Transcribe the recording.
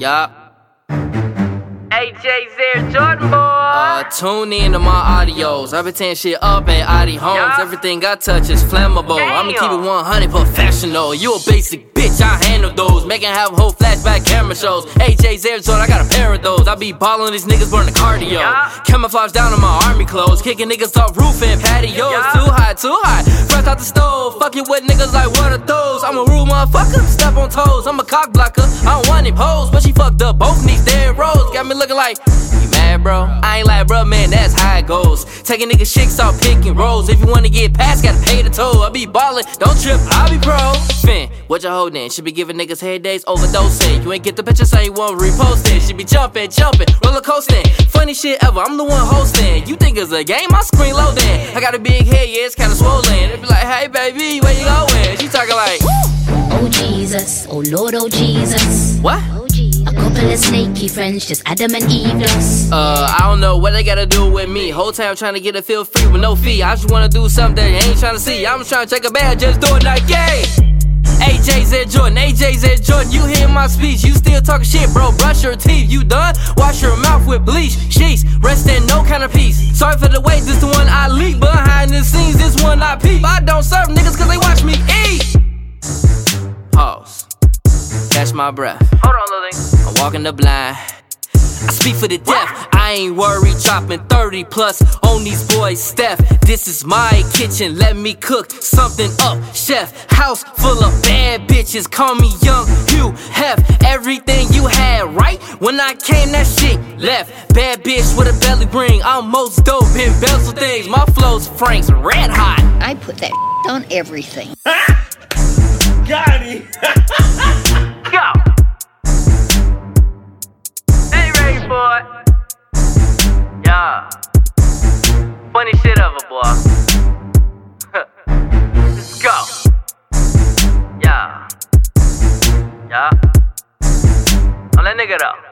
Yup. AJ's Air Jordan boy. Uh, tune in to my audios. I been tearing shit up at Audi Homes. Everything I touch is flammable. I'ma keep it 100 professional. You a basic bitch, I handle those. Making have whole flashback camera shows. AJ's Air Jordan, I got a pair of those. I be ballin' these niggas burning cardio. Camouflage down on my army clothes. Kicking niggas off roof and patios. Too hot, too hot. Fresh out the stove. Fucking with niggas like what are those? I'm a rude motherfucker. Step on toes. I'm a cock blocker. I don't want any pose, but she fucked up both knees. Dead rows. Got me looking like. Bro? I ain't like, bro, man, that's how it goes. Taking niggas chicks off picking rolls. If you wanna get past, gotta pay the toll. I be ballin', don't trip, I be pro. Fin, what you holdin'? Should be giving niggas head days, overdosing. You ain't get the picture, so you won't repost it. Should be jumpin', jumpin', roller coasting. Funny shit ever, I'm the one hosting. You think it's a game? I screen loading. I got a big head, yeah, it's kinda swollen. They be like, hey, baby, where you goin'? She talking like, Oh Jesus, oh Lord, oh Jesus. what? Oh, a couple of snaky friends, just Adam and Eve lost. Uh, I don't know what they gotta do with me. Whole time trying to get a feel free with no fee. I just wanna do something they ain't trying to see. I'm trying to check a bath, just do it like yay. AJ Z Jordan, AJ Z Jordan, you hear my speech, you still talking shit, bro. Brush your teeth, you done? Wash your mouth with bleach, sheets, rest in no kind of peace. Sorry for the wait, this the one I leak. Behind the scenes, this one I peep. I don't serve niggas cause they watch me eat. Pause. Catch my breath. Walking the blind. I speak for the deaf. I ain't worried, dropping 30 plus on these boys. Steph, this is my kitchen. Let me cook something up, chef. House full of bad bitches. Call me Young Hugh Hef. Everything you had right when I came, that shit left. Bad bitch with a belly ring. I'm most dope in bezel things. My flow's Frank's red hot. I put that on everything. Got him. Funny shit ever, boy. Let's go. Yeah. Yeah. On that nigga though.